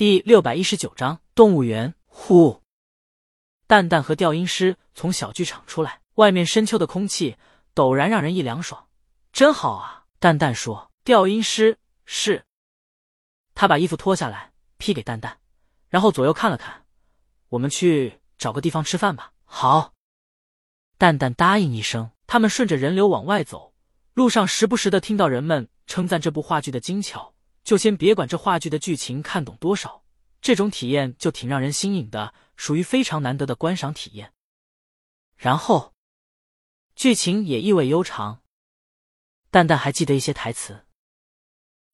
第六百一十九章动物园。呼！蛋蛋和调音师从小剧场出来，外面深秋的空气陡然让人一凉爽，真好啊！蛋蛋说：“调音师是。”他把衣服脱下来披给蛋蛋，然后左右看了看：“我们去找个地方吃饭吧。”好。蛋蛋答应一声。他们顺着人流往外走，路上时不时的听到人们称赞这部话剧的精巧。就先别管这话剧的剧情看懂多少，这种体验就挺让人新颖的，属于非常难得的观赏体验。然后，剧情也意味悠长。蛋蛋还记得一些台词：“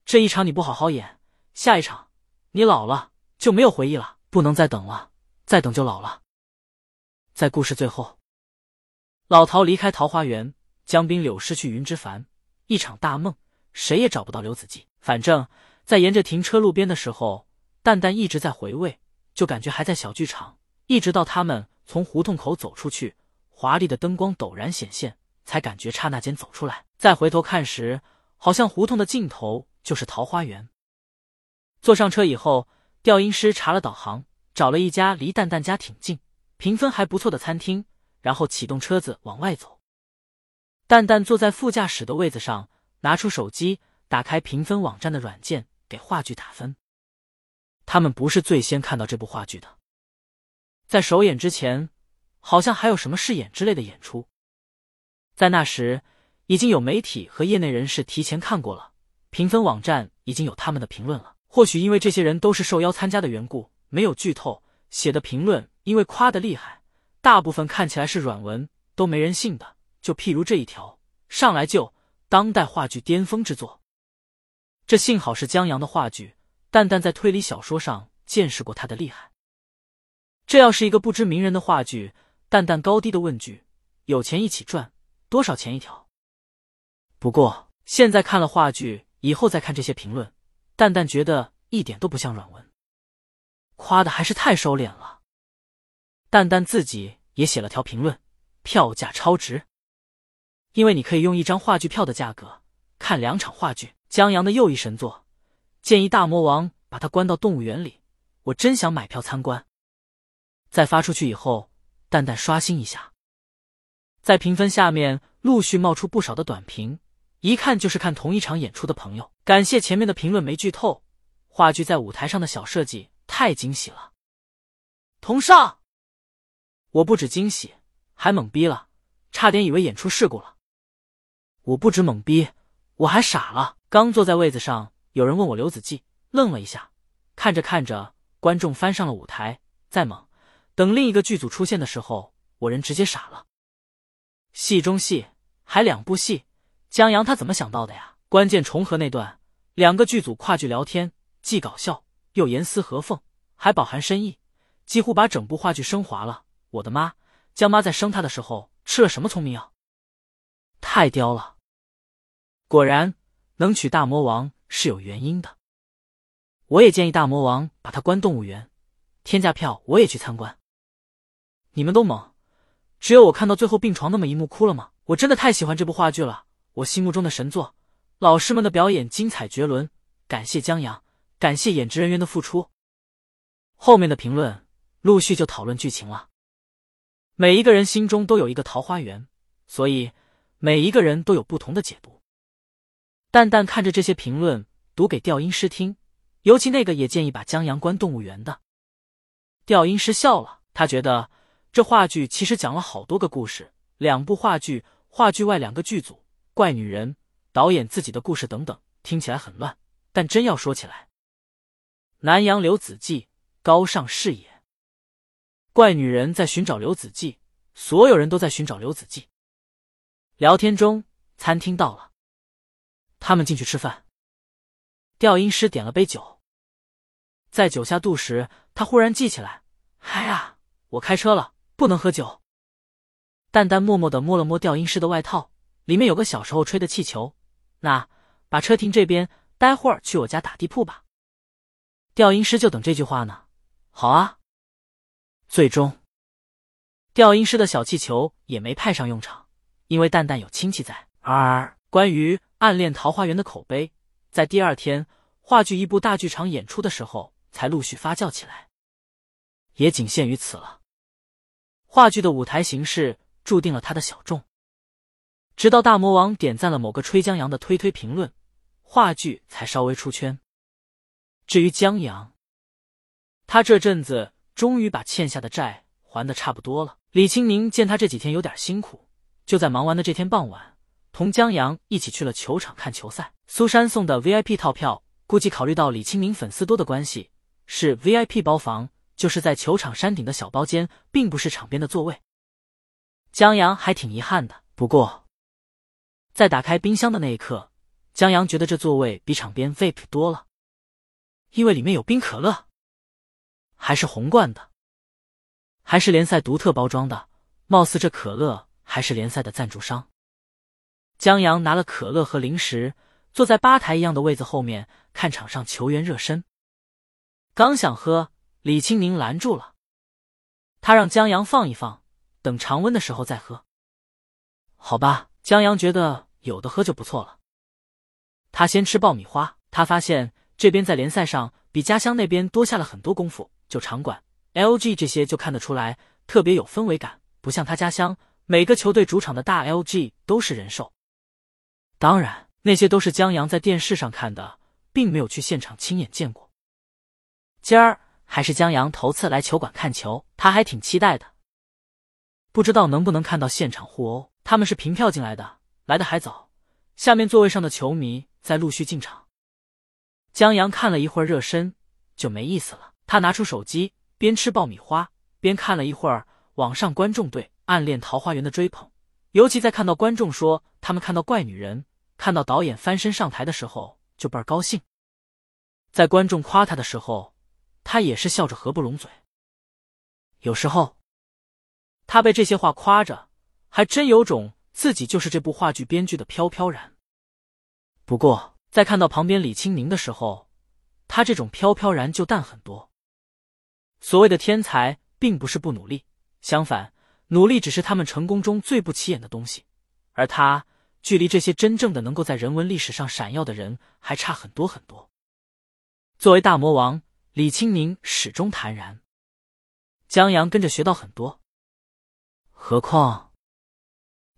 这一场你不好好演，下一场你老了就没有回忆了，不能再等了，再等就老了。”在故事最后。老陶离开桃花源，江滨柳失去云之凡，一场大梦，谁也找不到刘子骥。反正，在沿着停车路边的时候，蛋蛋一直在回味，就感觉还在小剧场。一直到他们从胡同口走出去，华丽的灯光陡然显现，才感觉刹那间走出来。再回头看时，好像胡同的尽头就是桃花源。坐上车以后，调音师查了导航，找了一家离蛋蛋家挺近、评分还不错的餐厅。然后启动车子往外走。蛋蛋坐在副驾驶的位子上，拿出手机，打开评分网站的软件，给话剧打分。他们不是最先看到这部话剧的，在首演之前，好像还有什么试演之类的演出。在那时，已经有媒体和业内人士提前看过了，评分网站已经有他们的评论了。或许因为这些人都是受邀参加的缘故，没有剧透，写的评论因为夸的厉害。大部分看起来是软文，都没人信的。就譬如这一条，上来就当代话剧巅峰之作。这幸好是江阳的话剧，蛋蛋在推理小说上见识过他的厉害。这要是一个不知名人的话剧，蛋蛋高低的问句：有钱一起赚，多少钱一条？不过现在看了话剧以后再看这些评论，蛋蛋觉得一点都不像软文，夸的还是太收敛了。蛋蛋自己也写了条评论，票价超值，因为你可以用一张话剧票的价格看两场话剧。江阳的又一神作，建议大魔王把它关到动物园里。我真想买票参观。在发出去以后，淡淡刷新一下，在评分下面陆续冒出不少的短评，一看就是看同一场演出的朋友。感谢前面的评论没剧透，话剧在舞台上的小设计太惊喜了，同上。我不止惊喜，还懵逼了，差点以为演出事故了。我不止懵逼，我还傻了。刚坐在位子上，有人问我刘子骥，愣了一下。看着看着，观众翻上了舞台，再猛。等另一个剧组出现的时候，我人直接傻了。戏中戏，还两部戏，江阳他怎么想到的呀？关键重合那段，两个剧组跨剧聊天，既搞笑又严丝合缝，还饱含深意，几乎把整部话剧升华了。我的妈！江妈在生他的时候吃了什么聪明药？太刁了！果然能娶大魔王是有原因的。我也建议大魔王把他关动物园，天价票我也去参观。你们都懵，只有我看到最后病床那么一幕哭了吗？我真的太喜欢这部话剧了，我心目中的神作。老师们的表演精彩绝伦，感谢江阳，感谢演职人员的付出。后面的评论陆续就讨论剧情了。每一个人心中都有一个桃花源，所以每一个人都有不同的解读。蛋蛋看着这些评论，读给调音师听，尤其那个也建议把江阳关动物园的。调音师笑了，他觉得这话剧其实讲了好多个故事，两部话剧，话剧外两个剧组，怪女人，导演自己的故事等等，听起来很乱，但真要说起来，南阳刘子骥高尚视野。怪女人在寻找刘子骥，所有人都在寻找刘子骥。聊天中，餐厅到了，他们进去吃饭。调音师点了杯酒，在酒下肚时，他忽然记起来：“哎呀，我开车了，不能喝酒。”蛋蛋默默的摸了摸调音师的外套，里面有个小时候吹的气球。那把车停这边，待会儿去我家打地铺吧。调音师就等这句话呢。好啊。最终，调音师的小气球也没派上用场，因为蛋蛋有亲戚在。而关于《暗恋桃花源》的口碑，在第二天话剧一部大剧场演出的时候，才陆续发酵起来，也仅限于此了。话剧的舞台形式注定了他的小众。直到大魔王点赞了某个吹江阳的推推评论，话剧才稍微出圈。至于江阳，他这阵子终于把欠下的债还的差不多了。李青宁见他这几天有点辛苦，就在忙完的这天傍晚，同江阳一起去了球场看球赛。苏珊送的 VIP 套票，估计考虑到李青明粉丝多的关系，是 VIP 包房，就是在球场山顶的小包间，并不是场边的座位。江阳还挺遗憾的，不过。在打开冰箱的那一刻，江阳觉得这座位比场边 VIP 多了，因为里面有冰可乐，还是红罐的，还是联赛独特包装的。貌似这可乐还是联赛的赞助商。江阳拿了可乐和零食，坐在吧台一样的位子后面看场上球员热身。刚想喝，李青宁拦住了他，让江阳放一放，等常温的时候再喝。好吧，江阳觉得。有的喝就不错了。他先吃爆米花，他发现这边在联赛上比家乡那边多下了很多功夫。就场馆、LG 这些就看得出来，特别有氛围感，不像他家乡每个球队主场的大 LG 都是人兽。当然，那些都是江阳在电视上看的，并没有去现场亲眼见过。今儿还是江阳头次来球馆看球，他还挺期待的。不知道能不能看到现场互殴，他们是凭票进来的。来的还早，下面座位上的球迷在陆续进场。江阳看了一会儿热身，就没意思了。他拿出手机，边吃爆米花边看了一会儿网上观众对《暗恋桃花源》的追捧，尤其在看到观众说他们看到怪女人、看到导演翻身上台的时候，就倍儿高兴。在观众夸他的时候，他也是笑着合不拢嘴。有时候，他被这些话夸着，还真有种。自己就是这部话剧编剧的飘飘然。不过，在看到旁边李青宁的时候，他这种飘飘然就淡很多。所谓的天才，并不是不努力，相反，努力只是他们成功中最不起眼的东西。而他，距离这些真正的能够在人文历史上闪耀的人，还差很多很多。作为大魔王，李青宁始终坦然。江阳跟着学到很多，何况。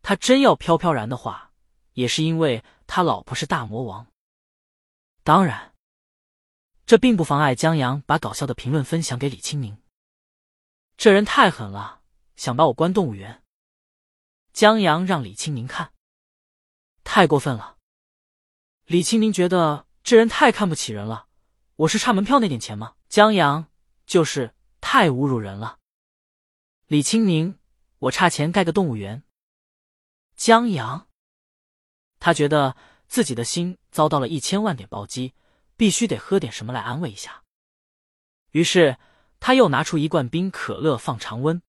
他真要飘飘然的话，也是因为他老婆是大魔王。当然，这并不妨碍江阳把搞笑的评论分享给李青宁。这人太狠了，想把我关动物园。江阳让李青宁看，太过分了。李青宁觉得这人太看不起人了。我是差门票那点钱吗？江阳就是太侮辱人了。李青宁，我差钱盖个动物园。江阳，他觉得自己的心遭到了一千万点暴击，必须得喝点什么来安慰一下。于是他又拿出一罐冰可乐放常温。